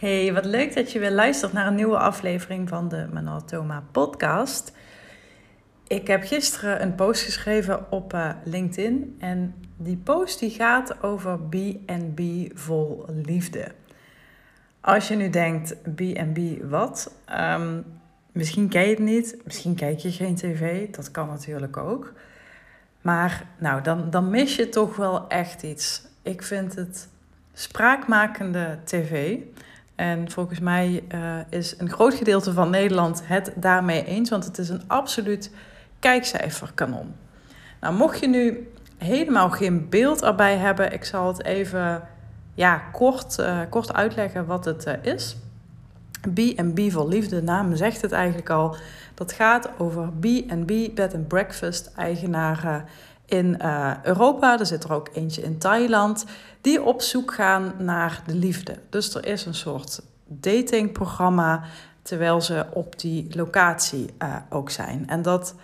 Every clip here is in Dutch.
Hey, wat leuk dat je weer luistert naar een nieuwe aflevering van de Manatoma podcast. Ik heb gisteren een post geschreven op uh, LinkedIn en die post die gaat over B&B vol liefde. Als je nu denkt, B&B wat? Um, misschien ken je het niet, misschien kijk je geen tv, dat kan natuurlijk ook. Maar nou, dan, dan mis je toch wel echt iets. Ik vind het spraakmakende tv. En volgens mij uh, is een groot gedeelte van Nederland het daarmee eens, want het is een absoluut kijkcijferkanon. Nou, mocht je nu helemaal geen beeld erbij hebben, ik zal het even ja, kort, uh, kort uitleggen wat het uh, is. B&B voor liefde, de naam zegt het eigenlijk al. Dat gaat over B&B, bed and breakfast eigenaren in uh, Europa. Er zit er ook eentje in Thailand. Die op zoek gaan naar de liefde. Dus er is een soort datingprogramma terwijl ze op die locatie uh, ook zijn. En dat,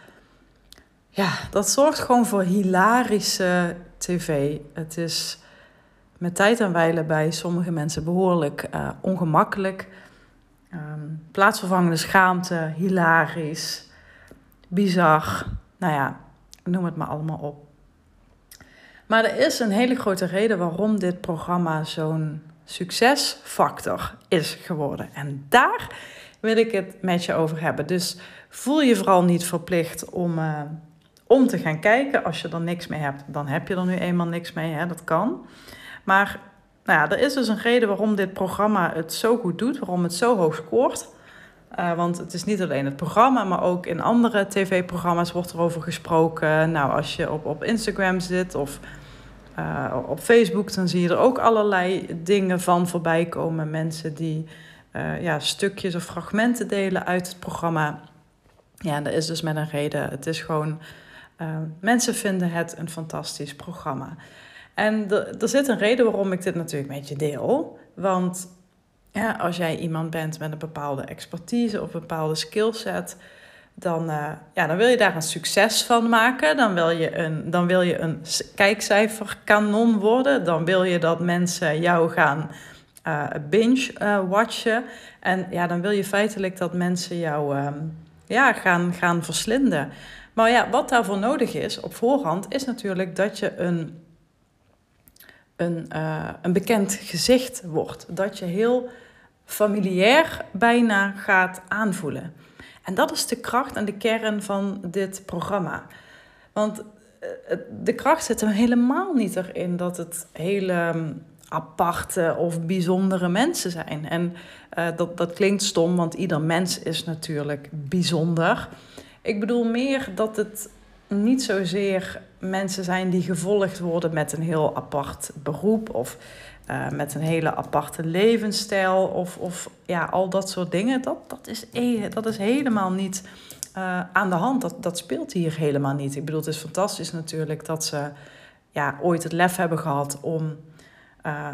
ja, dat zorgt gewoon voor hilarische tv. Het is met tijd en wijle bij sommige mensen behoorlijk uh, ongemakkelijk. Um, plaatsvervangende schaamte, hilarisch, bizar. Nou ja, noem het maar allemaal op. Maar er is een hele grote reden waarom dit programma zo'n succesfactor is geworden. En daar wil ik het met je over hebben. Dus voel je vooral niet verplicht om, uh, om te gaan kijken. Als je er niks mee hebt, dan heb je er nu eenmaal niks mee. Hè? Dat kan. Maar nou ja, er is dus een reden waarom dit programma het zo goed doet, waarom het zo hoog scoort. Uh, want het is niet alleen het programma, maar ook in andere tv-programma's wordt er over gesproken. Nou, als je op, op Instagram zit of uh, op Facebook, dan zie je er ook allerlei dingen van voorbij komen. Mensen die uh, ja, stukjes of fragmenten delen uit het programma. Ja, dat is dus met een reden. Het is gewoon, mensen vinden het een fantastisch programma. En er zit een reden waarom ik dit natuurlijk met je deel. Want ja, als jij iemand bent met een bepaalde expertise of een bepaalde skillset, dan, uh, ja, dan wil je daar een succes van maken. Dan wil je een, dan wil je een kijkcijferkanon worden. Dan wil je dat mensen jou gaan uh, binge-watchen. Uh, en ja, dan wil je feitelijk dat mensen jou uh, ja, gaan, gaan verslinden. Maar ja, wat daarvoor nodig is op voorhand, is natuurlijk dat je een, een, een bekend gezicht wordt. Dat je heel familiair bijna gaat aanvoelen. En dat is de kracht en de kern van dit programma. Want eh, de kracht zit hem helemaal niet erin dat het hele mm, aparte of bijzondere mensen zijn. En uh, dat, dat klinkt stom, want ieder mens is natuurlijk bijzonder. Ik bedoel meer dat het niet zozeer mensen zijn die gevolgd worden met een heel apart beroep of uh, met een hele aparte levensstijl of, of ja, al dat soort dingen. Dat, dat, is, e dat is helemaal niet uh, aan de hand. Dat, dat speelt hier helemaal niet. Ik bedoel, het is fantastisch natuurlijk dat ze ja, ooit het lef hebben gehad om, uh,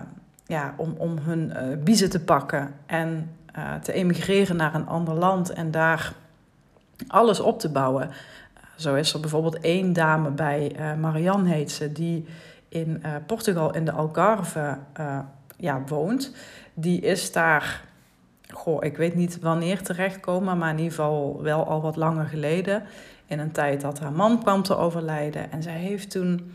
ja, om, om hun biezen te pakken en te emigreren naar een ander land en daar alles op te bouwen. Zo is er bijvoorbeeld één dame bij, Marianne heet ze, die in uh, Portugal in de Algarve uh, ja, woont. Die is daar, goh, ik weet niet wanneer terechtkomen, maar in ieder geval wel al wat langer geleden. In een tijd dat haar man kwam te overlijden. En zij heeft toen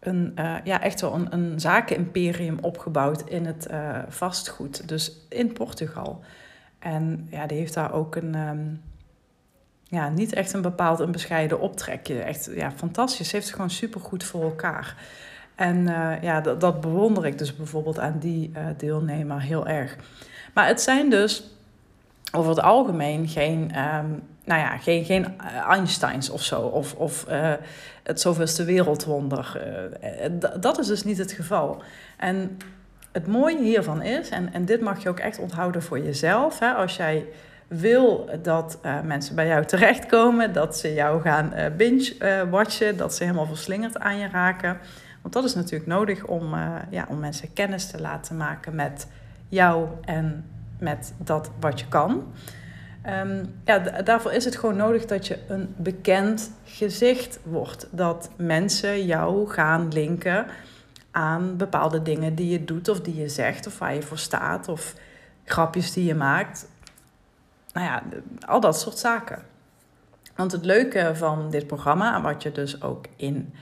een, uh, ja, echt wel een, een zakenimperium opgebouwd in het vastgoed. Dus in Portugal. En ja, die heeft daar ook een. Um, ja, niet echt een bepaald een bescheiden optrekje. Echt ja, fantastisch. Ze heeft het gewoon supergoed voor elkaar. En uh, ja, dat, dat, bewonder ik dus bijvoorbeeld aan die uh, deelnemer heel erg. Maar het zijn dus over het algemeen geen, um, nou ja, geen, geen Einsteins of zo. Of, of het zoveelste wereldwonder. dat is dus niet het geval. En het mooie hiervan is, en, en dit mag je ook echt onthouden voor jezelf. Hè, als jij wil dat mensen bij jou terechtkomen, dat ze jou gaan uh, binge-watchen, dat ze helemaal verslingerd aan je raken. Want dat is natuurlijk nodig om, uh, ja, om mensen kennis te laten maken met jou en met dat wat je kan. Um, ja, daarvoor is het gewoon nodig dat je een bekend gezicht wordt. Dat mensen jou gaan linken aan bepaalde dingen die je doet of die je zegt of waar je voor staat of grapjes die je maakt. Nou ja, al dat soort zaken. Want het leuke van dit programma, wat je dus ook in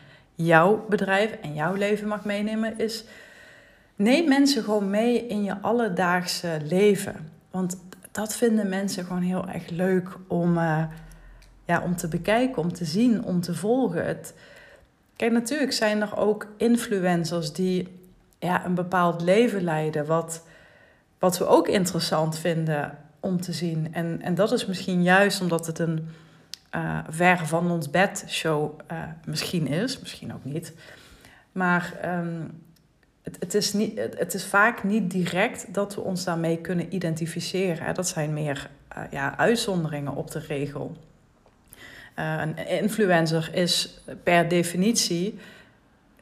jouw bedrijf en jouw leven mag meenemen, is neem mensen gewoon mee in je alledaagse leven. Want dat vinden mensen gewoon heel erg leuk om, uh, ja, om te bekijken, om te zien, om te volgen. Het, kijk, natuurlijk zijn er ook influencers die ja, een bepaald leven leiden, wat, wat we ook interessant vinden om te zien. En, en dat is misschien juist omdat het een uh, ver van ons bed show uh, misschien is, misschien ook niet. Maar um, het, het, is niet, het, het, is vaak niet direct dat we ons daarmee kunnen identificeren. Dat zijn meer uh, ja, uitzonderingen op de regel. een influencer is per definitie,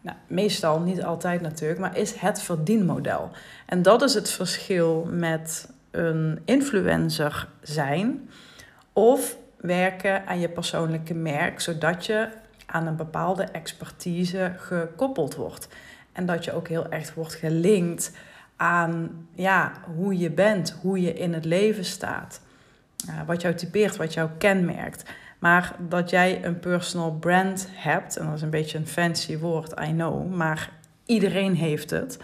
nou, meestal niet altijd natuurlijk, maar is het verdienmodel. En dat is het verschil met een influencer zijn of werken aan je persoonlijke merk, zodat je aan een bepaalde expertise gekoppeld wordt. En dat je ook heel erg wordt gelinkt aan ja, hoe je bent, hoe je in het leven staat. Wat jou typeert, wat jou kenmerkt. Maar dat jij een personal brand hebt, en dat is een beetje een fancy woord, I know, maar iedereen heeft het.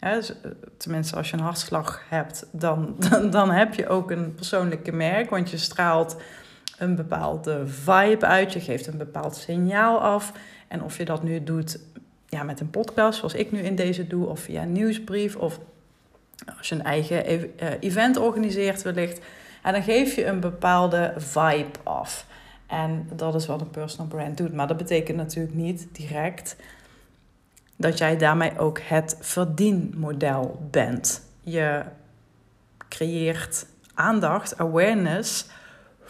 Dus, eh, tenminste, als je een hartslag hebt, dan, dan, dan heb je ook een persoonlijke merk, want je straalt een bepaalde vibe uit, je geeft een bepaald signaal af. En of je dat nu doet ja, met een podcast, zoals ik nu in deze doe, of via nieuwsbrief, of als je een eigen eh, event organiseert wellicht, en dan geef je een bepaalde vibe af. En dat is wat een personal brand doet. Maar dat betekent natuurlijk niet direct dat jij daarmee ook het verdienmodel bent. Je creëert aandacht, awareness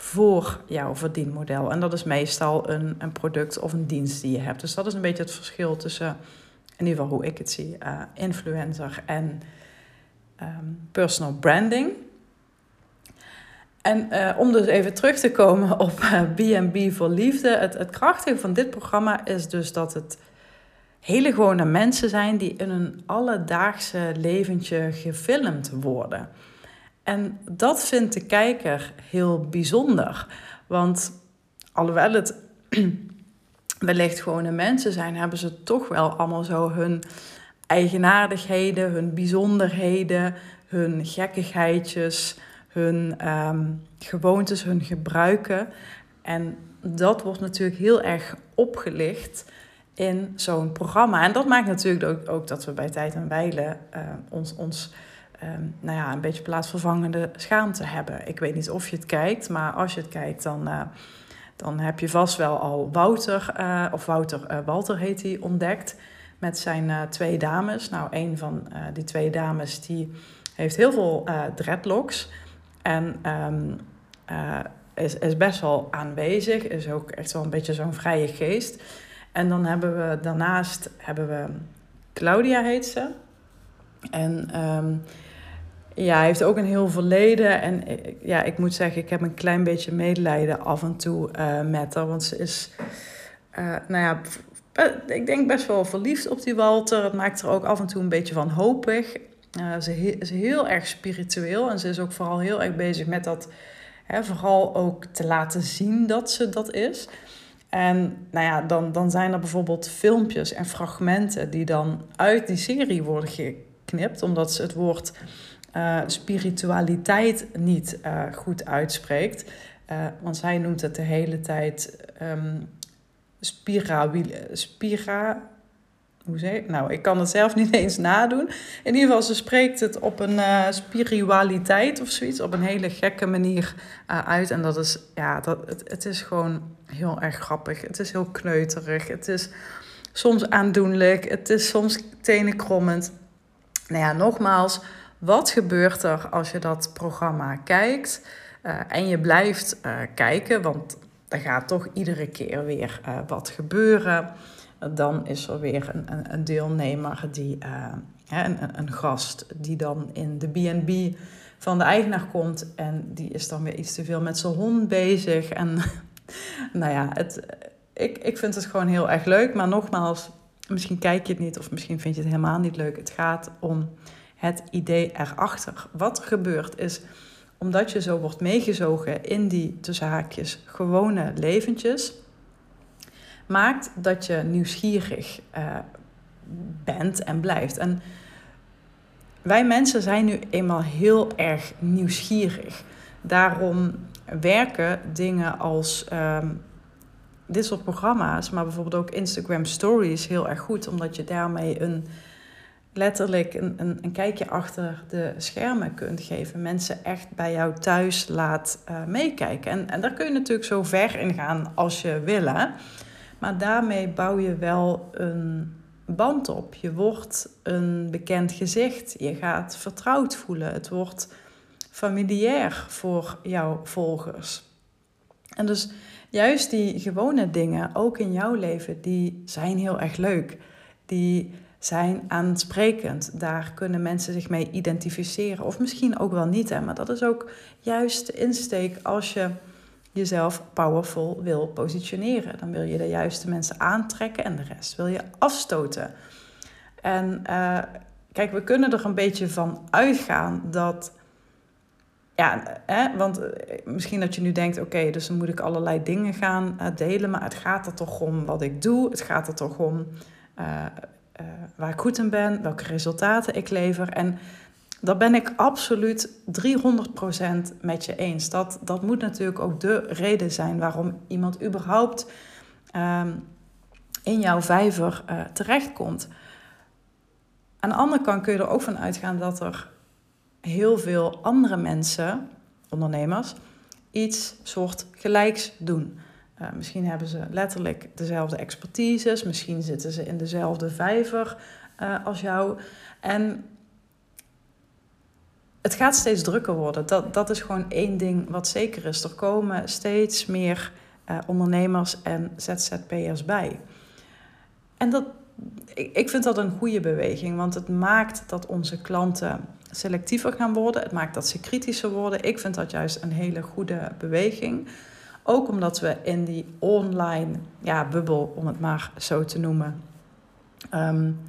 voor jouw verdienmodel. En dat is meestal een, een product of een dienst die je hebt. Dus dat is een beetje het verschil tussen, in ieder geval hoe ik het zie, uh, influencer en um, personal branding. En uh, om dus even terug te komen op B&B uh, voor Liefde. Het, het krachtige van dit programma is dus dat het hele gewone mensen zijn die in een alledaagse leventje gefilmd worden. En dat vindt de kijker heel bijzonder. Want alhoewel het wellicht gewone mensen zijn, hebben ze toch wel allemaal zo hun eigenaardigheden, hun bijzonderheden, hun gekkigheidjes, hun um, gewoontes, hun gebruiken. En dat wordt natuurlijk heel erg opgelicht in zo'n programma. En dat maakt natuurlijk ook, dat we bij tijd en wijle uh, ons, ons um, nou ja, een beetje plaatsvervangende schaamte hebben. Ik weet niet of je het kijkt, maar als je het kijkt, dan, uh, dan heb je vast wel al Wouter, uh, of Wouter uh, Walter heet hij, ontdekt met zijn twee dames. Nou, een van die twee dames die heeft heel veel dreadlocks en um, is, is best wel aanwezig, is ook echt wel een beetje zo'n vrije geest. En dan hebben we daarnaast hebben we Claudia heet ze. En um, ja, hij heeft ook een heel verleden. En ja, ik moet zeggen, ik heb een klein beetje medelijden af en toe uh, met haar. Want ze is, uh, nou ja, ik denk best wel verliefd op die Walter. Het maakt er ook af en toe een beetje van hopig. Ze is heel erg spiritueel en ze is ook vooral heel erg bezig met dat, hè, vooral ook te laten zien dat ze dat is. En nou ja, dan, dan zijn er bijvoorbeeld filmpjes en fragmenten die dan uit die serie worden geknipt, omdat ze het woord uh, spiritualiteit niet uh, goed uitspreekt. Uh, want zij noemt het de hele tijd um, spira. Hoe zeg ik? Nou, ik kan het zelf niet eens nadoen. In ieder geval, ze spreekt het op een spiritualiteit of zoiets. Op een hele gekke manier uit. En dat is, ja, dat, het, het is gewoon heel erg grappig. Het is heel kneuterig. Het is soms aandoenlijk. Het is soms tenenkrommend. Nou ja, nogmaals wat gebeurt er als je dat programma kijkt uh, en je blijft uh, kijken? Want er gaat toch iedere keer weer uh, wat gebeuren. Dan is er weer een, een, deelnemer, die, een, een gast, die dan in de BB van de eigenaar komt. En die is dan weer iets te veel met zijn hond bezig. En nou ja, het, ik, ik vind het gewoon heel erg leuk. Maar nogmaals, misschien kijk je het niet of misschien vind je het helemaal niet leuk. Het gaat om het idee erachter. Wat er gebeurt is, omdat je zo wordt meegezogen in die tussen haakjes gewone leventjes, maakt dat je nieuwsgierig uh, bent en blijft. En wij mensen zijn nu eenmaal heel erg nieuwsgierig. Daarom werken dingen als um, dit soort programma's, maar bijvoorbeeld ook Instagram Stories heel erg goed, omdat je daarmee een letterlijk een, een, een kijkje achter de schermen kunt geven. Mensen echt bij jou thuis laat uh, meekijken. En, en daar kun je natuurlijk zo ver in gaan als je wil. Maar daarmee bouw je wel een band op. Je wordt een bekend gezicht. Je gaat vertrouwd voelen. Het wordt familiair voor jouw volgers. En dus juist die gewone dingen, ook in jouw leven, die zijn heel erg leuk. Die zijn aansprekend. Daar kunnen mensen zich mee identificeren. Of misschien ook wel niet. Hè? Maar dat is ook juist de insteek als je jezelf powerful wil positioneren. Dan wil je de juiste mensen aantrekken en de rest wil je afstoten. En uh, kijk, we kunnen er een beetje van uitgaan dat. Ja, hè, want eh, misschien dat je nu denkt: oké, dus dan moet ik allerlei dingen gaan uh, delen. Maar het gaat er toch om wat ik doe. Het gaat er toch om waar ik goed in ben, welke resultaten ik lever. En daar ben ik absoluut 300% met je eens. Dat, dat moet natuurlijk ook de reden zijn waarom iemand überhaupt um, in jouw vijver uh, terechtkomt. Aan de andere kant kun je er ook van uitgaan dat er heel veel andere mensen, ondernemers, iets soort gelijks doen. Uh, misschien hebben ze letterlijk dezelfde expertises, misschien zitten ze in dezelfde vijver uh, als jou. En het gaat steeds drukker worden. Dat, dat is gewoon één ding wat zeker is. Er komen steeds meer uh, ondernemers en ZZP'ers bij. En dat, ik, ik vind dat een goede beweging, want het maakt dat onze klanten selectiever gaan worden. Het maakt dat ze kritischer worden. Ik vind dat juist een hele goede beweging. Ook omdat we in die online ja, bubbel, om het maar zo te noemen, um,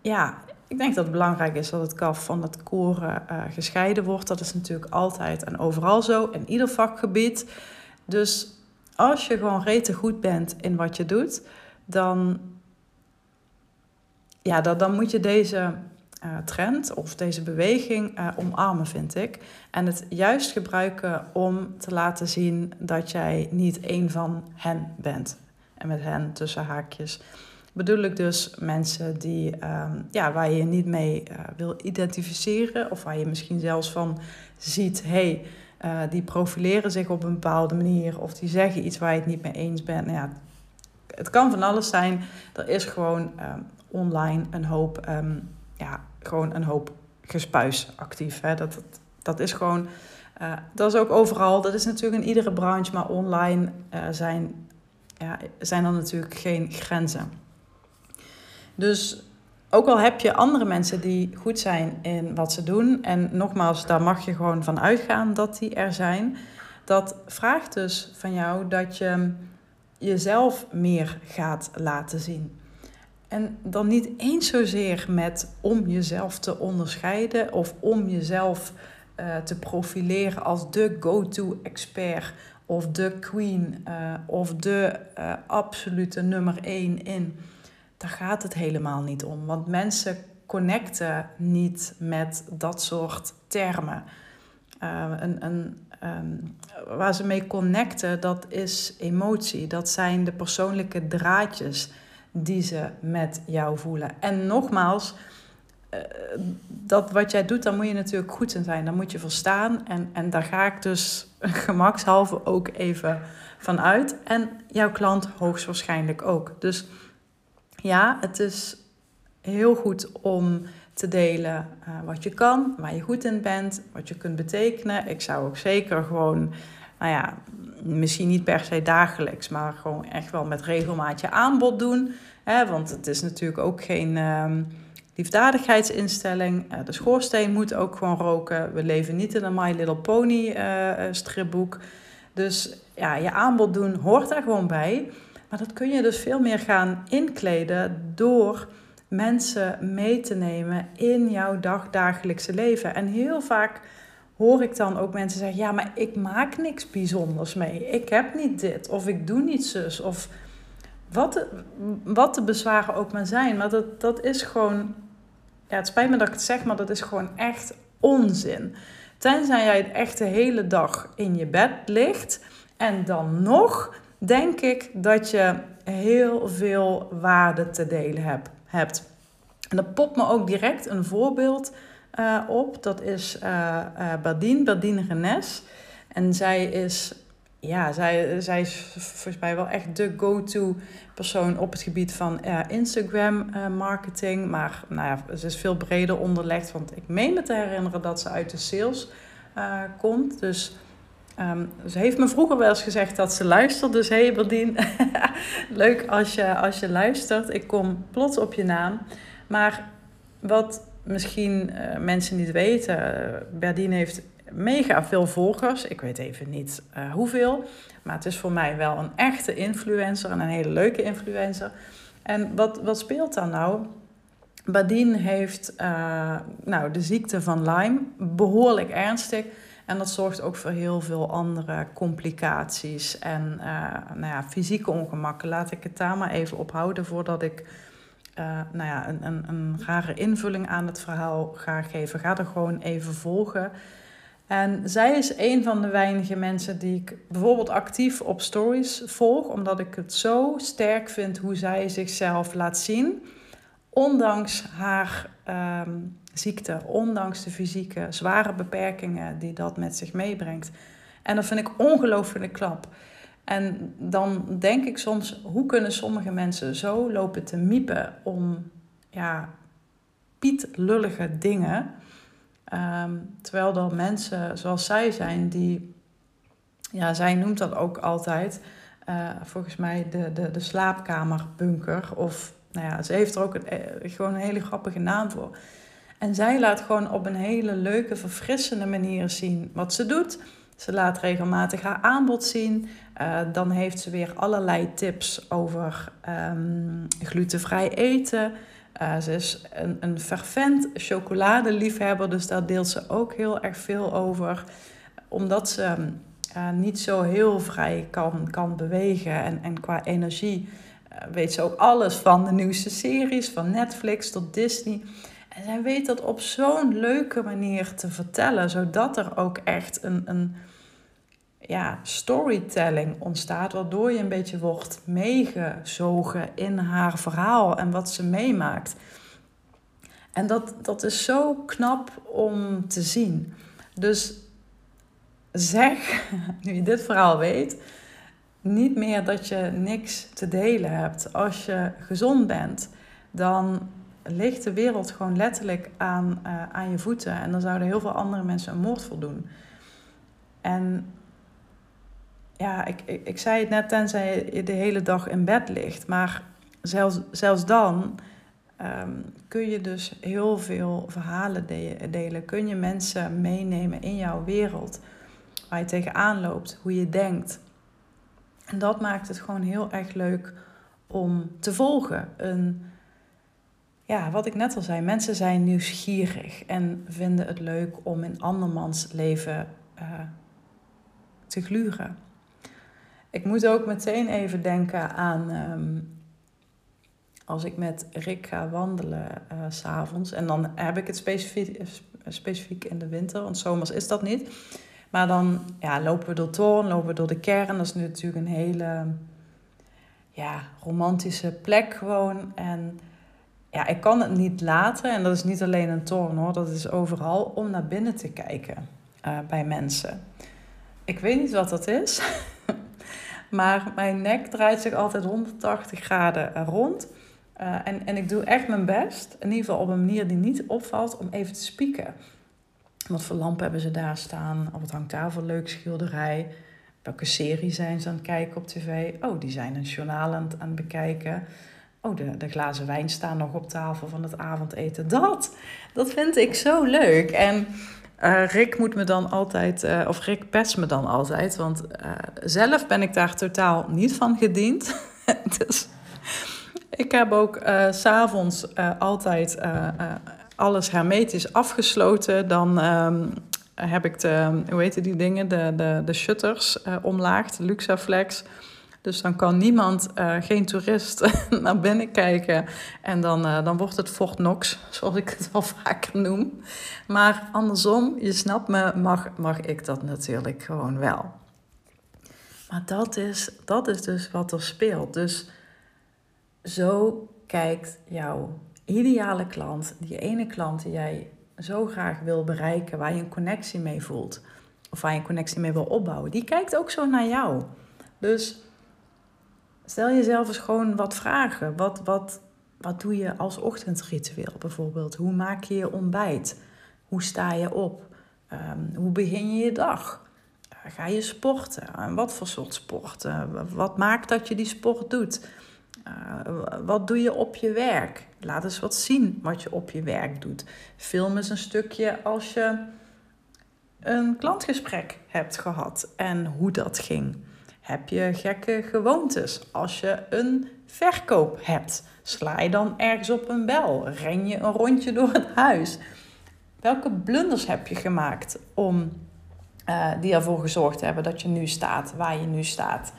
ja, ik denk dat het belangrijk is dat het kaf van het koren uh, gescheiden wordt. Dat is natuurlijk altijd en overal zo, in ieder vakgebied. Dus als je gewoon rete goed bent in wat je doet, dan, ja, dan moet je deze uh, trend of deze beweging uh, omarmen, vind ik. En het juist gebruiken om te laten zien dat jij niet één van hen bent. En met hen tussen haakjes bedoel ik dus mensen die, um, ja, waar je je niet mee uh, wil identificeren. Of waar je misschien zelfs van ziet, hey, die profileren zich op een bepaalde manier. Of die zeggen iets waar je het niet mee eens bent. Nou ja, het kan van alles zijn. Er is gewoon um, online een hoop, um, ja, gewoon een hoop gespuis actief. Hè? Dat, dat, is gewoon, uh, dat is ook overal. Dat is natuurlijk in iedere branche. Maar online zijn, ja, zijn er natuurlijk geen grenzen. Dus ook al heb je andere mensen die goed zijn in wat ze doen, en nogmaals, daar mag je gewoon van uitgaan dat die er zijn, dat vraagt dus van jou dat je jezelf meer gaat laten zien. En dan niet eens zozeer met om jezelf te onderscheiden of om jezelf uh, te profileren als de go-to expert of de queen uh, of de uh, absolute nummer één in daar gaat het helemaal niet om. Want mensen connecten niet met dat soort termen. Uh, een, een, um, waar ze mee connecten, dat is emotie. Dat zijn de persoonlijke draadjes die ze met jou voelen. En nogmaals, uh, dat wat jij doet, daar moet je natuurlijk goed in zijn. Daar moet je verstaan. En, en daar ga ik dus gemakshalve ook even van uit. En jouw klant hoogstwaarschijnlijk ook. Dus ja, het is heel goed om te delen uh, wat je kan, waar je goed in bent, wat je kunt betekenen. Ik zou ook zeker gewoon, nou ja, misschien niet per se dagelijks, maar gewoon echt wel met regelmaat je aanbod doen. Hè? Want het is natuurlijk ook geen uh, liefdadigheidsinstelling. Uh, de schoorsteen moet ook gewoon roken. We leven niet in een My Little Pony uh, stripboek. Dus ja, je aanbod doen hoort daar gewoon bij. Maar dat kun je dus veel meer gaan inkleden door mensen mee te nemen in jouw dagdagelijkse leven. En heel vaak hoor ik dan ook mensen zeggen: Ja, maar ik maak niks bijzonders mee. Ik heb niet dit, of ik doe niet zus. Of wat de, wat de bezwaren ook maar zijn. Maar dat, dat is gewoon. Ja, het spijt me dat ik het zeg, maar dat is gewoon echt onzin. Tenzij jij echt de hele dag in je bed ligt. En dan nog denk ik dat je heel veel waarde te delen hebt. En dat popt me ook direct een voorbeeld uh, op. Dat is uh, Badine, Badine Renes. En zij is, ja, zij, zij is volgens mij wel echt de go-to persoon op het gebied van Instagram marketing. Maar nou ja, ze is veel breder onderlegd. Want ik meen me te herinneren dat ze uit de sales komt. Dus um, ze heeft me vroeger wel eens gezegd dat ze luistert. Dus hey Badine, leuk als je, als je luistert. Ik kom plots op je naam. Maar wat misschien uh, mensen niet weten, uh, Berdien heeft mega veel volgers. Ik weet even niet uh, hoeveel. Maar het is voor mij wel een echte influencer en een hele leuke influencer. En wat, wat speelt dan nou? Badien heeft nou, de ziekte van Lyme behoorlijk ernstig. En dat zorgt ook voor heel veel andere complicaties en nou ja, fysieke ongemakken. Laat ik het daar maar even ophouden voordat ik uh, nou ja, een, een, een rare invulling aan het verhaal ga geven. Ga er gewoon even volgen. En zij is een van de weinige mensen die ik bijvoorbeeld actief op stories volg, omdat ik het zo sterk vind hoe zij zichzelf laat zien, ondanks haar um, ziekte, ondanks de fysieke zware beperkingen die dat met zich meebrengt. En dat vind ik ongelooflijk klap. En dan denk ik soms, hoe kunnen sommige mensen zo lopen te miepen om ja, pietlullige dingen. Um, terwijl er mensen zoals zij zijn die, ja, zij noemt dat ook altijd, uh, volgens mij de, de, de slaapkamerbunker. Of, nou ja, ze heeft er ook een, eh, gewoon een hele grappige naam voor. En zij laat gewoon op een hele leuke, verfrissende manier zien wat ze doet. Ze laat regelmatig haar aanbod zien. Uh, dan heeft ze weer allerlei tips over um, glutenvrij eten. Uh, ze is een, een fervent chocoladeliefhebber, dus daar deelt ze ook heel erg veel over. Omdat ze uh, niet zo heel vrij kan, kan bewegen en, en qua energie weet ze ook alles van de nieuwste series, van Netflix tot Disney. En zij weet dat op zo'n leuke manier te vertellen, zodat er ook echt een, een ja, storytelling ontstaat, waardoor je een beetje wordt meegezogen in haar verhaal en wat ze meemaakt. En dat, dat is zo knap om te zien. Dus zeg, nu je dit verhaal weet, niet meer dat je niks te delen hebt. Als je gezond bent, dan ligt de wereld gewoon letterlijk aan, uh, aan je voeten. En dan zouden heel veel andere mensen een moord voldoen. En ja, ik, ik, ik zei het net, tenzij je de hele dag in bed ligt. Maar zelfs, zelfs dan um, kun je dus heel veel verhalen delen. Kun je mensen meenemen in jouw wereld. Waar je tegenaan loopt, hoe je denkt. En dat maakt het gewoon heel erg leuk om te volgen. Een, ja, wat ik net al zei, mensen zijn nieuwsgierig en vinden het leuk om in andermans leven uh, te gluren. Ik moet ook meteen even denken aan um, als ik met Rick ga wandelen uh, s'avonds. En dan heb ik het specifiek, specifiek in de winter, want zomers is dat niet. Maar dan ja, lopen we door Toorn, lopen we door de kern. Dat is nu natuurlijk een hele ja, romantische plek gewoon. En ja, ik kan het niet laten. En dat is niet alleen een toren hoor, dat is overal om naar binnen te kijken uh, bij mensen. Ik weet niet wat dat is. Maar mijn nek draait zich altijd 180 graden rond. Uh, en, en ik doe echt mijn best, in ieder geval op een manier die niet opvalt, om even te spieken. Wat voor lampen hebben ze daar staan? Of wat hangt daar voor leuk schilderij? Welke serie zijn ze aan het kijken op tv? Oh, die zijn een journaal aan het, aan het bekijken. Oh, de, glazen wijn staan nog op tafel van het avondeten. Dat, dat vind ik zo leuk. En uh, Rick moet me dan altijd, uh, of Rick pest me dan altijd, want uh, zelf ben ik daar totaal niet van gediend. dus Ik heb ook uh, s'avonds altijd alles hermetisch afgesloten. Dan um, heb ik de, hoe heet die dingen, de, de, de shutters omlaag, de Luxaflex. Dus dan kan niemand, geen toerist, naar binnen kijken. En dan, dan wordt het Fort Knox, zoals ik het wel vaker noem. Maar andersom, je snapt me, mag, mag ik dat natuurlijk gewoon wel. Maar dat is, dat is dus wat er speelt. Dus zo kijkt jouw ideale klant, die ene klant die jij zo graag wil bereiken, waar je een connectie mee voelt, of waar je een connectie mee wil opbouwen, die kijkt ook zo naar jou. Dus stel jezelf eens gewoon wat vragen. Wat, wat, wat doe je als ochtendritueel bijvoorbeeld? Hoe maak je je ontbijt? Hoe sta je op? Um, hoe begin je je dag? Ga je sporten? Wat voor soort sporten? Wat maakt dat je die sport doet? Uh, wat doe je op je werk? Laat eens wat zien wat je op je werk doet. Film eens een stukje als je een klantgesprek hebt gehad en hoe dat ging. Heb je gekke gewoontes als je een verkoop hebt? Sla je dan ergens op een bel? Ren je een rondje door het huis? Welke blunders heb je gemaakt om uh, die ervoor gezorgd hebben dat je nu staat waar je nu staat?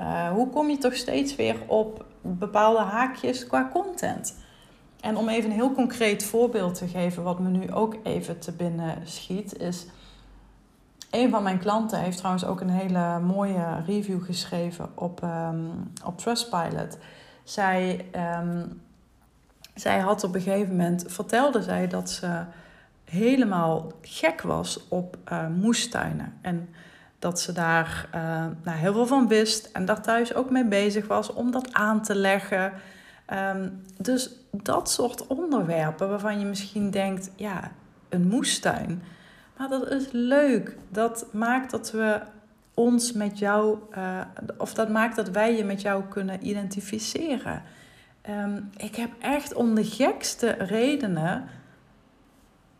Uh, hoe kom je toch steeds weer op bepaalde haakjes qua content? En om even een heel concreet voorbeeld te geven, wat me nu ook even te binnen schiet, is. Een van mijn klanten heeft trouwens ook een hele mooie review geschreven op, um, op Trustpilot. Zij, um, zij had op een gegeven moment, vertelde zij dat ze helemaal gek was op uh, moestuinen. En dat ze daar uh, nou, heel veel van wist en daar thuis ook mee bezig was om dat aan te leggen. Um, dus dat soort onderwerpen waarvan je misschien denkt, ja, een moestuin. Maar dat is leuk. Dat maakt dat we ons met jou, uh, of dat maakt dat wij je met jou kunnen identificeren. Um, ik heb echt om de gekste redenen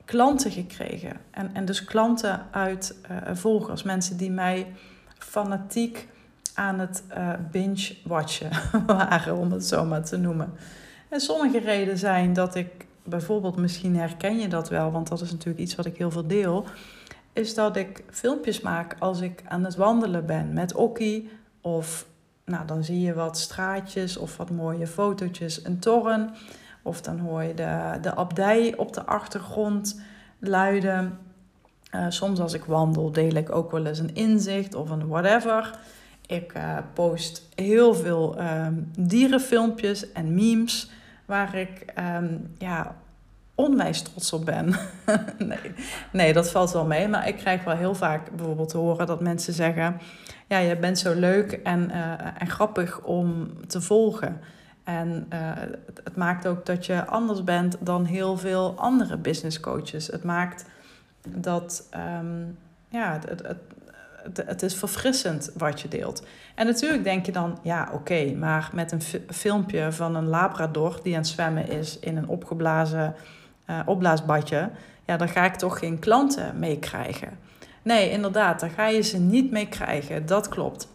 klanten gekregen. En, en dus klanten uit uh, volgers, mensen die mij fanatiek aan het uh, binge-watchen waren, om het zo maar te noemen. En sommige redenen zijn dat ik bijvoorbeeld, misschien herken je dat wel, want dat is natuurlijk iets wat ik heel veel deel, is dat ik filmpjes maak als ik aan het wandelen ben met Okkie of nou, dan zie je wat straatjes of wat mooie fotootjes, een toren. Of dan hoor je de, de abdij op de achtergrond luiden. Uh, soms als ik wandel deel ik ook wel eens een inzicht of een whatever. Ik uh, post heel veel um, dierenfilmpjes en memes waar ik um, ja, onwijs trots op ben. nee, nee, dat valt wel mee. Maar ik krijg wel heel vaak bijvoorbeeld te horen dat mensen zeggen... ja, je bent zo leuk en, uh, en grappig om te volgen. En uh, het, maakt ook dat je anders bent dan heel veel andere business coaches. Het maakt dat um, ja, het, het, het, is verfrissend wat je deelt. En natuurlijk denk je dan, ja oké, maar met een filmpje van een labrador die aan het zwemmen is in een opgeblazen uh, opblaasbadje, ja, dan ga ik toch geen klanten meekrijgen. Nee, inderdaad, daar ga je ze niet mee krijgen, dat klopt.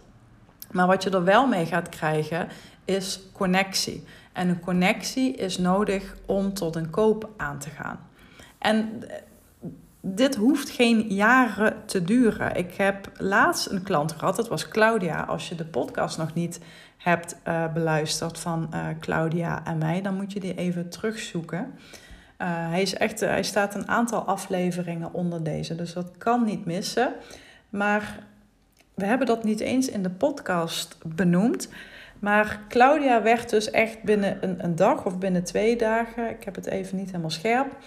Maar wat je er wel mee gaat krijgen, is connectie. En een connectie is nodig om tot een koop aan te gaan. En eh, dit hoeft geen jaren te duren. Ik heb laatst een klant gehad, dat was Claudia. Als je de podcast nog niet hebt uh, beluisterd van uh, Claudia en mij, dan moet je die even terugzoeken. Uh, hij, is echt, hij staat een aantal afleveringen onder deze, dus dat kan niet missen. Maar we hebben dat niet eens in de podcast benoemd. Maar Claudia werd dus echt binnen een, een, dag of binnen twee dagen, ik heb het even niet helemaal scherp,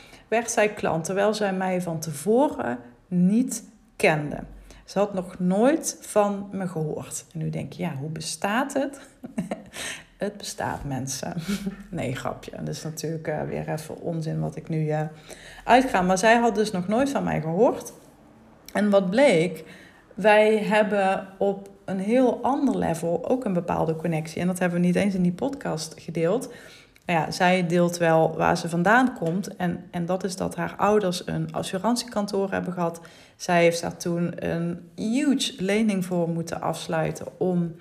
zij klant. Terwijl zij mij van tevoren niet kende. Ze had nog nooit van me gehoord. En nu denk je, ja, hoe bestaat het? het bestaat, mensen. nee, grapje. Dat is natuurlijk uh, weer even onzin wat ik nu uh, uitga. Maar zij had dus nog nooit van mij gehoord. En wat bleek, wij hebben op een heel ander level ook een bepaalde connectie. En dat hebben we niet eens in die podcast gedeeld. Maar ja, zij deelt wel waar ze vandaan komt. En, en dat is dat haar ouders een assurantiekantoor hebben gehad. Zij heeft daar toen een huge lening voor moeten afsluiten om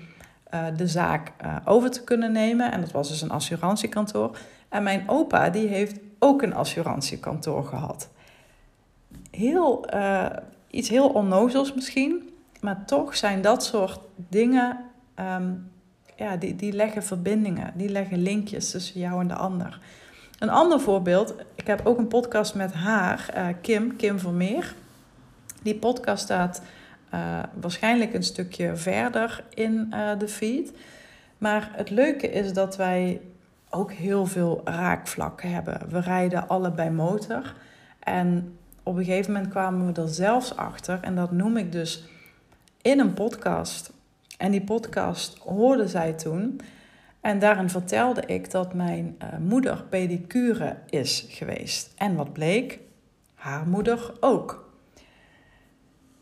de zaak over te kunnen nemen. En dat was dus een assurantiekantoor. En mijn opa die heeft ook een assurantiekantoor gehad. Heel, iets heel onnozels misschien, maar toch zijn dat soort dingen, ehm, ja, die, die leggen verbindingen, die leggen linkjes tussen jou en de ander. Een ander voorbeeld, ik heb ook een podcast met haar, uh, Kim, Kim Vermeer. Die podcast staat uh, waarschijnlijk een stukje verder in uh, de feed. Maar het leuke is dat wij ook heel veel raakvlakken hebben. We rijden allebei motor. En op een gegeven moment kwamen we er zelfs achter, en dat noem ik dus in een podcast. En die podcast hoorde zij toen. En daarin vertelde ik dat mijn uh, moeder pedicure is geweest. En wat bleek? Haar moeder ook.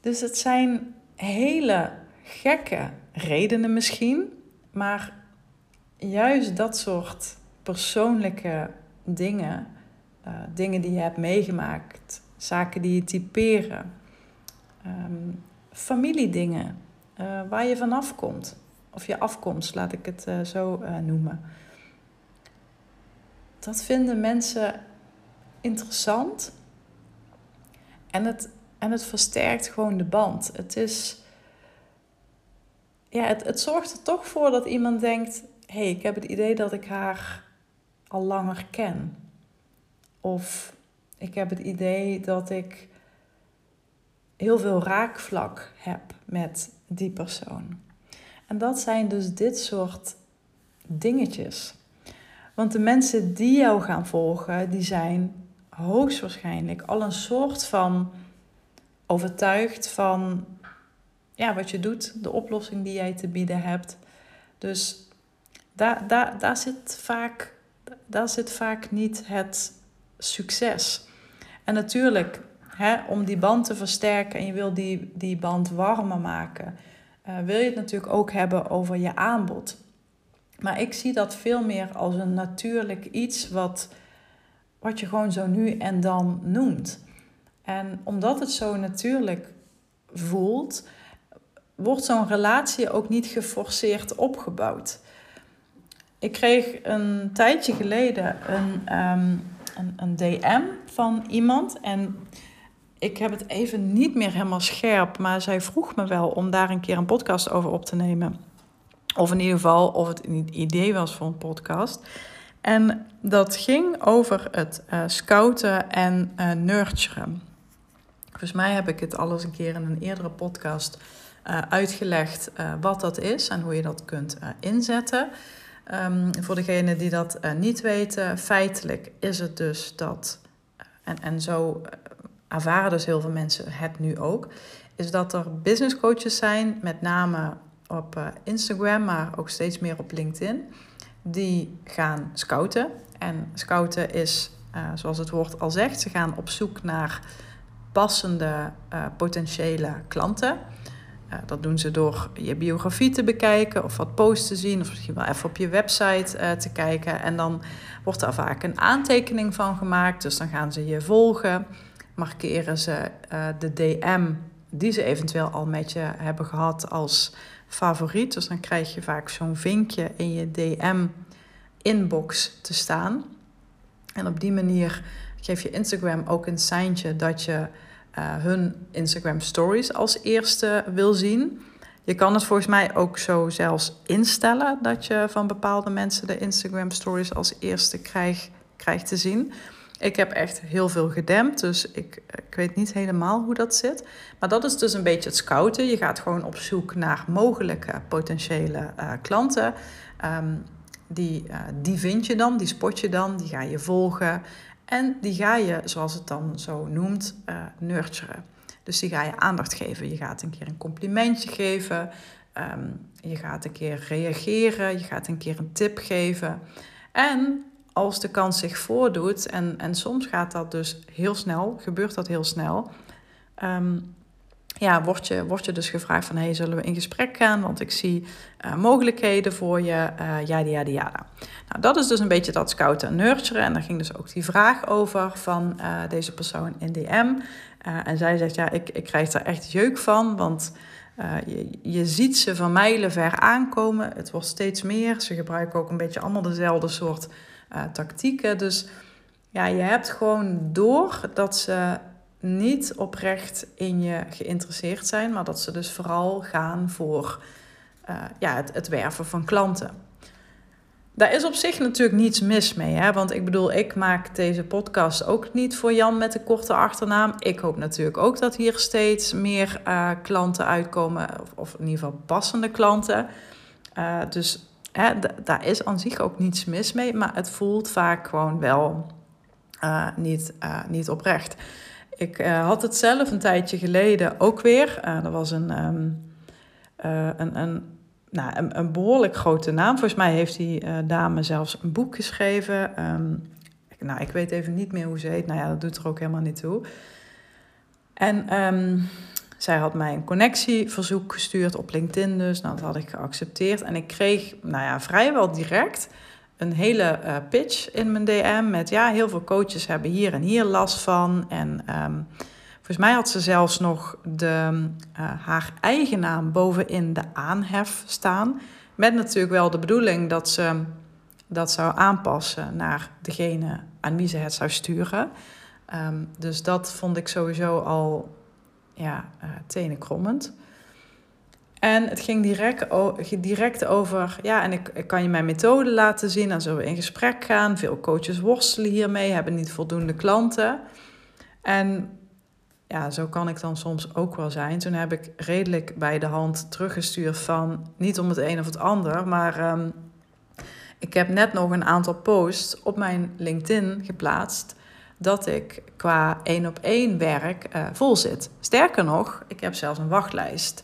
Dus het zijn hele gekke redenen misschien, maar juist dat soort persoonlijke dingen, uh, dingen die je hebt meegemaakt, zaken die je typeren, um, familiedingen, uh, waar je vanaf komt. Of je afkomst, laat ik het uh, zo uh, noemen. Dat vinden mensen interessant. En het, en het versterkt gewoon de band. Het is. Ja, het, het zorgt er toch voor dat iemand denkt: hé, hey, ik heb het idee dat ik haar al langer ken. Of ik heb het idee dat ik heel veel raakvlak heb met die persoon. En dat zijn dus dit soort dingetjes. Want de mensen die jou gaan volgen, die zijn hoogstwaarschijnlijk al een soort van overtuigd van ja, wat je doet, de oplossing die jij te bieden hebt. Dus daar, daar, daar, zit, vaak, daar zit vaak niet het succes. En natuurlijk, hè, om die band te versterken en je wil die, die band warmer maken, uh, wil je het natuurlijk ook hebben over je aanbod. Maar ik zie dat veel meer als een natuurlijk iets wat, wat je gewoon zo nu en dan noemt. En omdat het zo natuurlijk voelt, wordt zo'n relatie ook niet geforceerd opgebouwd. Ik kreeg een tijdje geleden een, um, een, een DM van iemand en ik heb het even niet meer helemaal scherp, maar zij vroeg me wel om daar een keer een podcast over op te nemen. Of in ieder geval of het een idee was voor een podcast. En dat ging over het uh, scouten en uh, nurturen. Volgens mij heb ik het al eens een keer in een eerdere podcast uh, uitgelegd wat dat is en hoe je dat kunt inzetten. Um, voor degenen die dat niet weten, feitelijk is het dus dat, en, en zo ervaren dus heel veel mensen het nu ook, is dat er business coaches zijn, met name op uh, Instagram, maar ook steeds meer op LinkedIn, die gaan scouten. En scouten is, uh, zoals het woord al zegt, ze gaan op zoek naar passende uh, potentiële klanten. dat doen ze door je biografie te bekijken of wat posts te zien, of misschien wel even op je website te kijken. En dan wordt er vaak een aantekening van gemaakt. Dus dan gaan ze je volgen markeren ze uh, de DM die ze eventueel al met je hebben gehad als favoriet. Dus dan krijg je vaak zo'n vinkje in je DM-inbox te staan. En op die manier geef je Instagram ook een seintje dat je uh, hun Instagram stories als eerste wil zien. Je kan het volgens mij ook zo zelfs instellen dat je van bepaalde mensen de Instagram stories als eerste krijgt krijg te zien. Ik heb echt heel veel gedempt, dus ik, ik weet niet helemaal hoe dat zit. Maar dat is dus een beetje het scouten. Je gaat gewoon op zoek naar mogelijke potentiële uh, klanten. Um, die, uh, die vind je dan, die spot je dan, die ga je volgen. En die ga je, zoals het dan zo noemt, uh, nurturen. Dus die ga je aandacht geven. Je gaat een keer een complimentje geven. Um, je gaat een keer reageren. Je gaat een keer een tip geven. En als de kans zich voordoet, en, en soms gaat dat dus heel snel, gebeurt dat heel snel, um, ja, word je, word je dus gevraagd van, hey, zullen we in gesprek gaan? Want ik zie uh, mogelijkheden voor je, uh, ja, ja, ja. Nou, dat is dus een beetje dat scouten en nurturen. En daar ging dus ook die vraag over van uh, deze persoon in DM. en zij zegt, ja, ik, ik krijg daar echt jeuk van, want je, je ziet ze van mijlen ver aankomen. Het wordt steeds meer. Ze gebruiken ook een beetje allemaal dezelfde soort tactieken. Dus ja, je hebt gewoon door dat ze niet oprecht in je geïnteresseerd zijn, maar dat ze dus vooral gaan voor ja, het, het werven van klanten. Daar is op zich natuurlijk niets mis mee. Hè? Want ik bedoel, ik maak deze podcast ook niet voor Jan met de korte achternaam. Ik hoop natuurlijk ook dat hier steeds meer uh, klanten uitkomen. Of, in ieder geval passende klanten. Uh, dus daar is aan zich ook niets mis mee. Maar het voelt vaak gewoon wel uh, niet, niet oprecht. Ik had het zelf een tijdje geleden ook weer. er was een, um, een, een nou, een, een, behoorlijk grote naam. Volgens mij heeft die dame zelfs een boek geschreven. Um, nou, ik weet even niet meer hoe ze heet. Nou ja, dat doet er ook helemaal niet toe. En um, zij had mij een connectieverzoek gestuurd op LinkedIn dus. Nou, dat had ik geaccepteerd. En ik kreeg, nou ja, vrijwel direct een hele uh, pitch in mijn DM met... ja, heel veel coaches hebben hier en hier last van. En... Um, Volgens mij had ze zelfs nog de, uh, haar eigen naam bovenin de aanhef staan. Met natuurlijk wel de bedoeling dat ze dat zou aanpassen naar degene aan wie ze het zou sturen. Um, dus dat vond ik sowieso al ja, uh, tenenkrommend. En het ging direct, direct over, ja, en ik, ik, kan je mijn methode laten zien. Dan zullen we in gesprek gaan. Veel coaches worstelen hiermee, hebben niet voldoende klanten. En ja, zo kan ik dan soms ook wel zijn. Toen heb ik redelijk bij de hand teruggestuurd van niet om het een of het ander, maar um, ik heb net nog een aantal posts op mijn LinkedIn geplaatst dat ik qua één op één werk uh, vol zit. Sterker nog, ik heb zelfs een wachtlijst.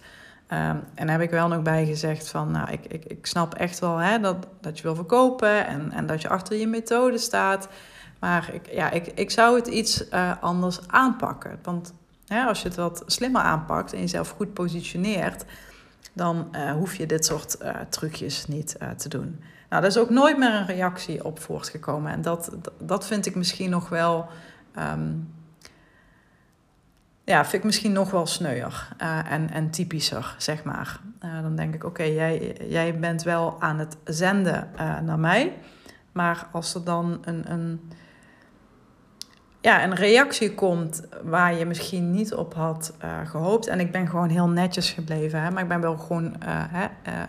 Um, en daar heb ik wel nog bij gezegd van, nou, ik, ik, ik snap echt wel hè, dat, dat je wil verkopen en, en dat je achter je methode staat. Maar ik, ja, ik, ik zou het iets uh, anders aanpakken. Want hè, als je het wat slimmer aanpakt en jezelf goed positioneert, dan uh, hoef je dit soort uh, trucjes niet te doen. Nou, daar is ook nooit meer een reactie op voortgekomen. En dat, dat vind ik misschien nog wel. Um, ja, vind ik misschien nog wel sneuier en, en typischer, zeg maar. dan denk ik, oké, jij, jij bent wel aan het zenden naar mij. Maar als er dan een, een ja, een reactie komt waar je misschien niet op had uh, gehoopt. En ik ben gewoon heel netjes gebleven, hè, maar ik ben wel gewoon uh, hè, uh,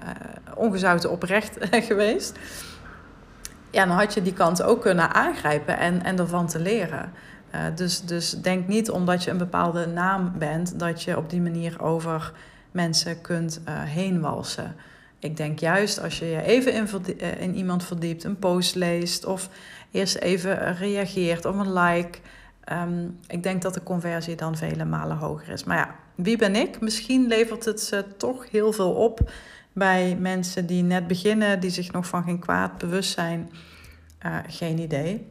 ongezouten oprecht geweest. Ja, dan had je die kant ook kunnen aangrijpen en, en ervan te leren. dus, dus denk niet omdat je een bepaalde naam bent, dat je op die manier over mensen kunt heen walsen. Ik denk juist als je je even in, in iemand verdiept, een post leest of eerst even reageert of een like. Um, ik denk dat de conversie dan vele malen hoger is. Maar ja, wie ben ik? Misschien levert het ze toch heel veel op bij mensen die net beginnen, die zich nog van geen kwaad bewust zijn. Uh, geen idee.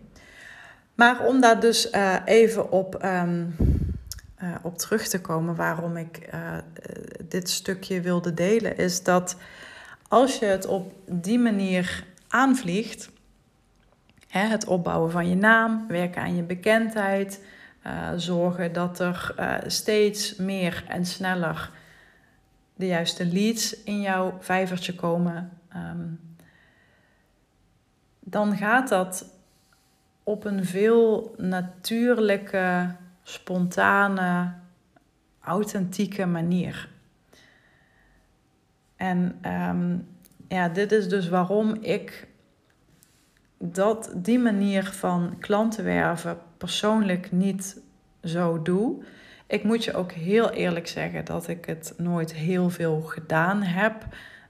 Maar om daar dus uh, even op, um, uh, op terug te komen, waarom ik dit stukje wilde delen, is dat als je het op die manier aanvliegt, het opbouwen van je naam, werken aan je bekendheid, uh, zorgen dat er uh, steeds meer en sneller de juiste leads in jouw vijvertje komen. Um, dan gaat dat op een veel natuurlijke, spontane, authentieke manier. En um, ja, dit is dus waarom ik dat die manier van klanten werven persoonlijk niet zo doe. Ik moet je ook heel eerlijk zeggen dat ik het nooit heel veel gedaan heb.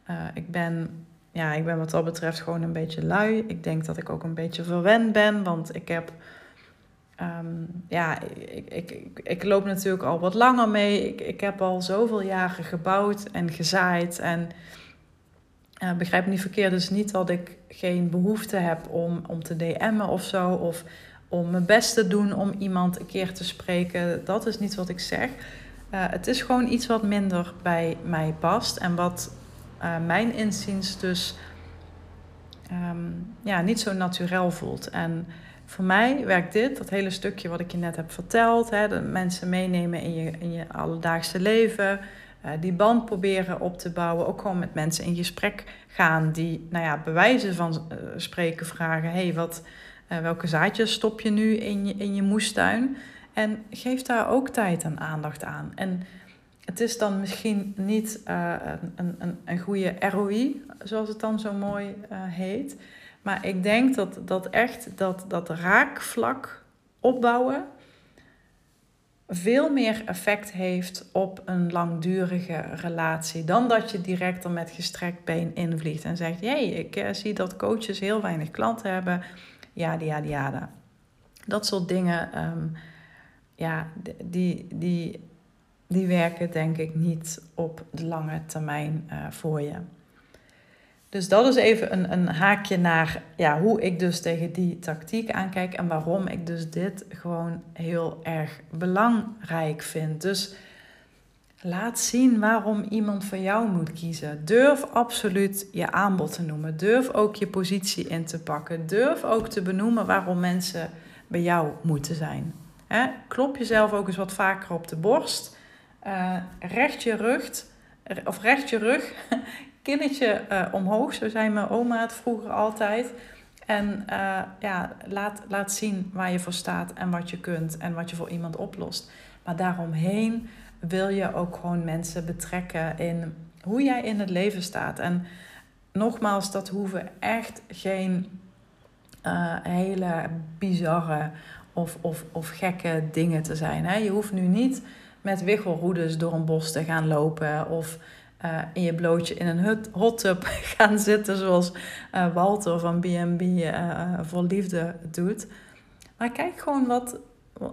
Uh, ik, ben, ja, ik ben wat dat betreft gewoon een beetje lui. Ik denk dat ik ook een beetje verwend ben, want ik heb. Um, ja, ik, ik, ik, loop natuurlijk al wat langer mee. Ik, ik heb al zoveel jaren gebouwd en gezaaid. En uh, begrijp niet verkeerd, dus niet dat ik geen behoefte heb om, om te DM'en of zo. Of om mijn best te doen om iemand een keer te spreken. Dat is niet wat ik zeg. Uh, het is gewoon iets wat minder bij mij past. En wat uh, mijn inziens dus um, ja, niet zo natuurlijk voelt. En voor mij werkt dit, dat hele stukje wat ik je net heb verteld. Hè, de mensen meenemen in je, in je alledaagse leven. Die band proberen op te bouwen. Ook gewoon met mensen in gesprek gaan die, nou ja, bewijzen van spreken vragen. hey, wat, welke zaadjes stop je nu in je, in je moestuin? En geef daar ook tijd en aandacht aan. En het is dan misschien niet een, een, een goede ROI, zoals het dan zo mooi heet. Maar ik denk dat, dat echt dat, dat raakvlak opbouwen veel meer effect heeft op een langdurige relatie dan dat je direct er met gestrekt been invliegt en zegt: Jee, ik uh, zie dat coaches heel weinig klanten hebben. Ja, ja, ja. Dat soort dingen, um, ja, die, die die werken denk ik niet op de lange termijn uh, voor je. Dus dat is even een, een haakje naar ja, hoe ik dus tegen die tactiek aankijk en waarom ik dus dit gewoon heel erg belangrijk vind. Dus laat zien waarom iemand voor jou moet kiezen. Durf absoluut je aanbod te noemen. Durf ook je positie in te pakken. Durf ook te benoemen waarom mensen bij jou moeten zijn. Klop jezelf ook eens wat vaker op de borst. Uh, recht je rug, of recht je rug, kinnetje uh, omhoog. Zo zei mijn oma het vroeger altijd. En uh, ja, laat, laat zien waar je voor staat en wat je kunt en wat je voor iemand oplost. Maar daaromheen wil je ook gewoon mensen betrekken in hoe jij in het leven staat. En nogmaals, dat hoeven echt geen hele bizarre of, of, of gekke dingen te zijn. Hè? Je hoeft nu niet met wiggelroedes door een bos te gaan lopen. Of uh, in je blootje in een hut, hot tub gaan zitten, zoals uh, Walter van BNB uh, eh, voor Liefde doet. Maar kijk gewoon wat,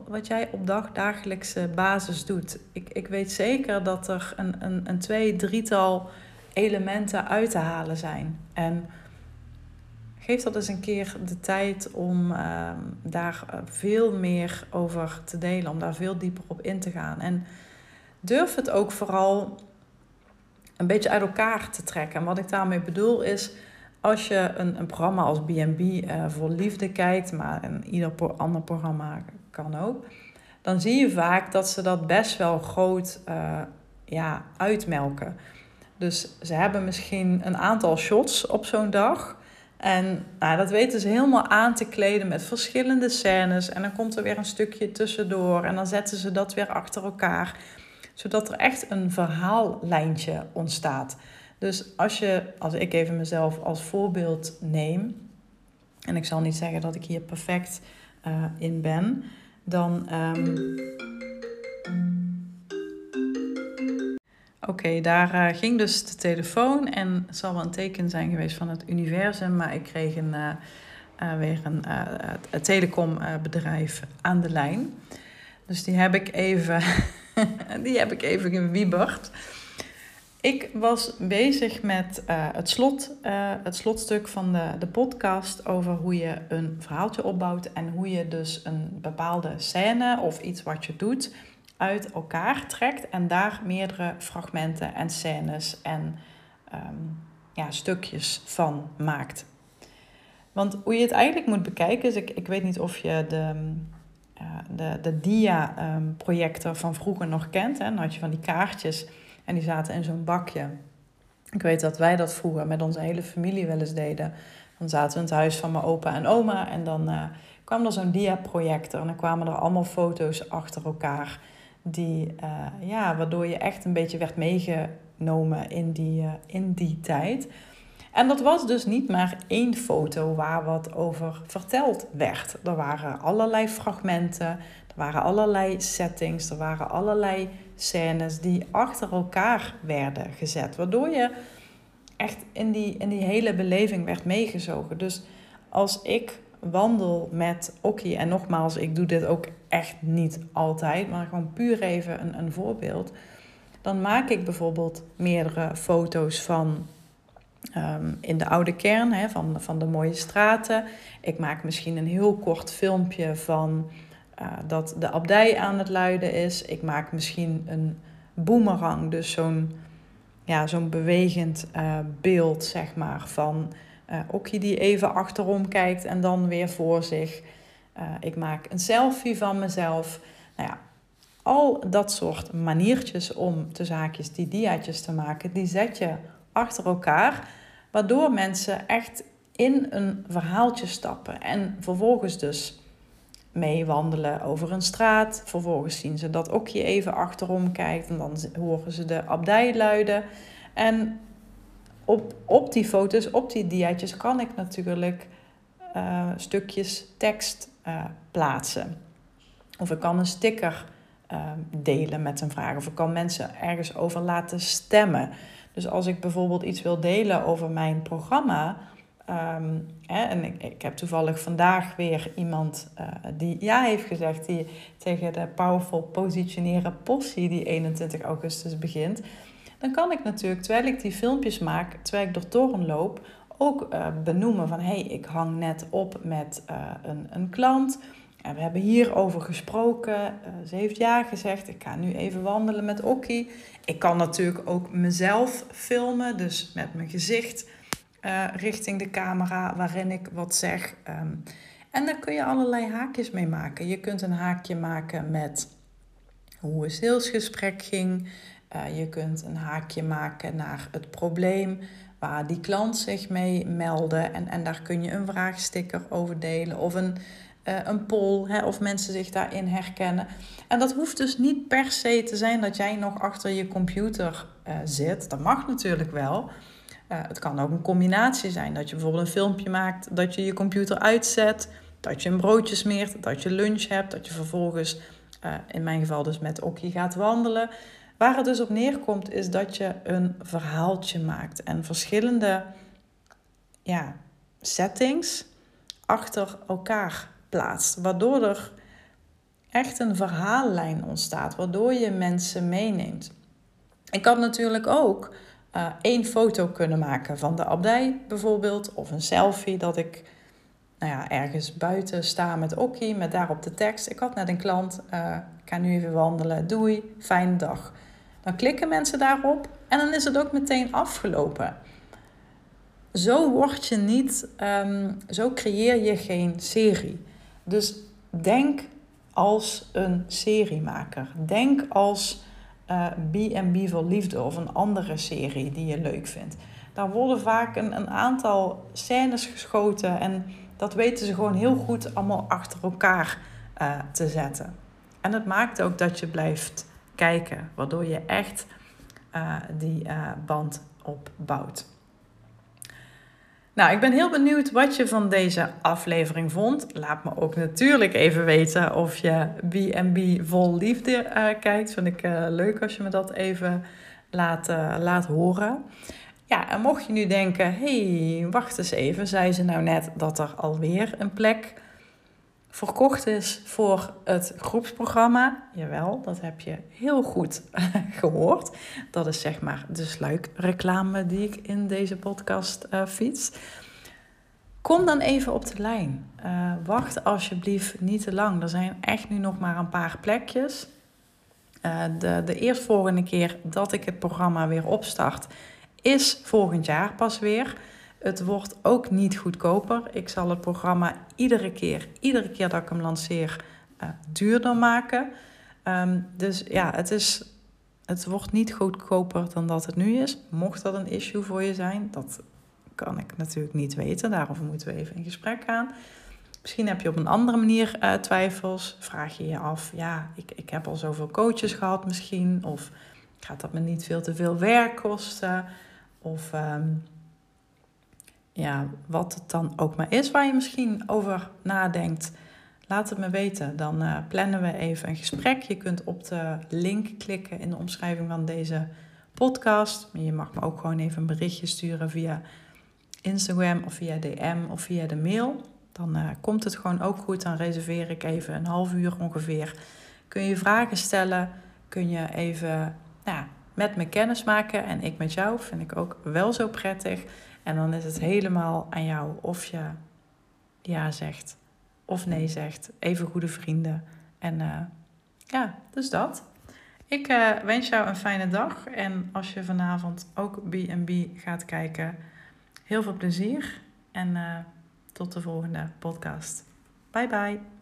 wat jij op dagdagelijkse basis doet. Ik, ik weet zeker dat er een, een, een twee, drietal elementen uit te halen zijn. En geef dat eens een keer de tijd om ehm, daar eh, veel meer over te delen, om daar veel dieper op in te gaan. En durf het ook vooral een beetje uit elkaar te trekken. En wat ik daarmee bedoel is, als je een, een programma als B&B uh, voor liefde kijkt, maar in ieder ander programma kan ook, dan zie je vaak dat ze dat best wel groot uh, ja, uitmelken. Dus ze hebben misschien een aantal shots op zo'n dag. En nou, dat weten ze helemaal aan te kleden met verschillende scènes. En dan komt er weer een stukje tussendoor. En dan zetten ze dat weer achter elkaar. Zodat er echt een verhaallijntje ontstaat. Dus als je, als ik even mezelf als voorbeeld neem. En ik zal niet zeggen dat ik hier perfect uh, in ben. Dan. Um, Oké, daar uh, ging dus de telefoon en het zal wel een teken zijn geweest van het universum, maar ik kreeg een, uh, weer een telecombedrijf aan de lijn. Dus die heb ik even, die heb ik even gewieberd. Ik was bezig met het, slot, het slotstuk van de, de podcast over hoe je een verhaaltje opbouwt en hoe je dus een bepaalde scène of iets wat je doet uit elkaar trekt en daar meerdere fragmenten en scènes en ehm, ja, stukjes van maakt. Want hoe je het eigenlijk moet bekijken is, ik, ik weet niet of je de, de, de dia-projector van vroeger nog kent. Hè? Dan had je van die kaartjes en die zaten in zo'n bakje. Ik weet dat wij dat vroeger met onze hele familie wel eens deden. Dan zaten we in het huis van mijn opa en oma en dan uh, kwam er zo'n dia-projector en dan kwamen er allemaal foto's achter elkaar die, uh, ja, waardoor je echt een beetje werd meegenomen in die, in die tijd. En dat was dus niet maar één foto waar wat over verteld werd. Er waren allerlei fragmenten, er waren allerlei settings, er waren allerlei scènes die achter elkaar werden gezet. Waardoor je echt in die, in die hele beleving werd meegezogen. Dus als ik wandel met Okkie, en nogmaals, ik doe dit ook echt niet altijd, maar gewoon puur even een, een voorbeeld. Dan maak ik bijvoorbeeld meerdere foto's van ehm, in de oude kern, hè, van, van de mooie straten. Ik maak misschien een heel kort filmpje van uh, dat de abdij aan het luiden is. Ik maak misschien een boomerang, dus zo'n ja, zo'n bewegend uh, beeld, zeg maar, van uh, Okkie die even achterom kijkt en dan weer voor zich. Ik maak een selfie van mezelf. Nou ja, al dat soort maniertjes om de zaakjes die diaatjes te maken, die zet je achter elkaar, waardoor mensen echt in een verhaaltje stappen en vervolgens dus mee wandelen over een straat. Vervolgens zien ze dat Okje even achterom kijkt en dan horen ze de abdij luiden. En op, op die foto's, op die diaatjes, kan ik natuurlijk uh, stukjes tekst uh, plaatsen. Of ik kan een sticker uh, delen met een vraag. Of ik kan mensen ergens over laten stemmen. Dus als ik bijvoorbeeld iets wil delen over mijn programma. Um, hè, en ik, ik, heb toevallig vandaag weer iemand uh, die ja heeft gezegd, die tegen de Powerful Positioneren Possie die 21 augustus begint. Dan kan ik natuurlijk, terwijl ik die filmpjes maak, terwijl ik door toren loop, ook uh, benoemen van hé, hey, ik hang net op met uh, een, een klant. En we hebben hierover gesproken. Uh, ze heeft ja gezegd. Ik ga nu even wandelen met Okkie. Ik kan natuurlijk ook mezelf filmen, dus met mijn gezicht uh, richting de camera, waarin ik wat zeg. Um, en daar kun je allerlei haakjes mee maken. Je kunt een haakje maken met hoe een salesgesprek ging. Uh, je kunt een haakje maken naar het probleem waar die klant zich mee meldde. En, en daar kun je een vraagsticker over delen of een, een poll hè, of mensen zich daarin herkennen. En dat hoeft dus niet per se te zijn dat jij nog achter je computer uh, zit. Dat mag natuurlijk wel. Uh, het kan ook een combinatie zijn. Dat je bijvoorbeeld een filmpje maakt, dat je je computer uitzet, dat je een broodje smeert, dat je lunch hebt, dat je vervolgens, in mijn geval dus met Okkie gaat wandelen. Waar het dus op neerkomt is dat je een verhaaltje maakt en verschillende ja, settings achter elkaar Waardoor er echt een verhaallijn ontstaat, waardoor je mensen meeneemt. Ik had natuurlijk ook uh, één foto kunnen maken van de abdij bijvoorbeeld, of een selfie dat ik nou ja, ergens buiten sta met Okkie, met daarop de tekst. Ik had net een klant, uh, ik ga nu even wandelen, doei, fijne dag. Dan klikken mensen daarop en dan is het ook meteen afgelopen. Zo word je niet, um, zo creëer je geen serie. Dus denk als een seriemaker. Denk als uh, B&B voor Liefde of een andere serie die je leuk vindt. Daar worden vaak een, een aantal scènes geschoten en dat weten ze gewoon heel goed allemaal achter elkaar uh, te zetten. En het maakt ook dat je blijft kijken, waardoor je echt uh, die band opbouwt. Nou, ik ben heel benieuwd wat je van deze aflevering vond. Laat me ook natuurlijk even weten of je B&B vol liefde uh, kijkt. Vind ik leuk als je me dat even laat, laat horen. Ja, en mocht je nu denken, hey, wacht eens even, zei ze nou net dat er alweer een plek verkocht is voor het groepsprogramma. Jawel, dat heb je heel goed gehoord. Dat is zeg maar de sluikreclame die ik in deze podcast uh, fiets. Kom dan even op de lijn. Uh, wacht alsjeblieft niet te lang. Er zijn echt nu nog maar een paar plekjes. Uh, de, de eerstvolgende keer dat ik het programma weer opstart, is volgend jaar pas weer. Het wordt ook niet goedkoper. Ik zal het programma iedere keer, iedere keer dat ik hem lanceer, uh, duurder maken. Um, dus ja, het, is, het wordt niet goedkoper dan dat het nu is. Mocht dat een issue voor je zijn, dat kan ik natuurlijk niet weten. Daarover moeten we even in gesprek gaan. Misschien heb je op een andere manier uh, twijfels. Vraag je je af, ja, ik, ik heb al zoveel coaches gehad misschien. Of gaat dat me niet veel te veel werk kosten? Of... Um, ja, wat het dan ook maar is waar je misschien over nadenkt, laat het me weten. Dan uh, plannen we even een gesprek. Je kunt op de link klikken in de omschrijving van deze podcast. Je mag me ook gewoon even een berichtje sturen via Instagram of via DM of via de mail. Dan uh, komt het gewoon ook goed. Dan reserveer ik even een half uur ongeveer. Kun je vragen stellen. Kun je even nou, met me kennis maken. En ik met jou vind ik ook wel zo prettig. En dan is het helemaal aan jou of je ja zegt of nee zegt. Even goede vrienden. En uh, ja, dus dat. Ik uh, wens jou een fijne dag. En als je vanavond ook B&B gaat kijken, heel veel plezier. En uh, tot de volgende podcast. Bye bye.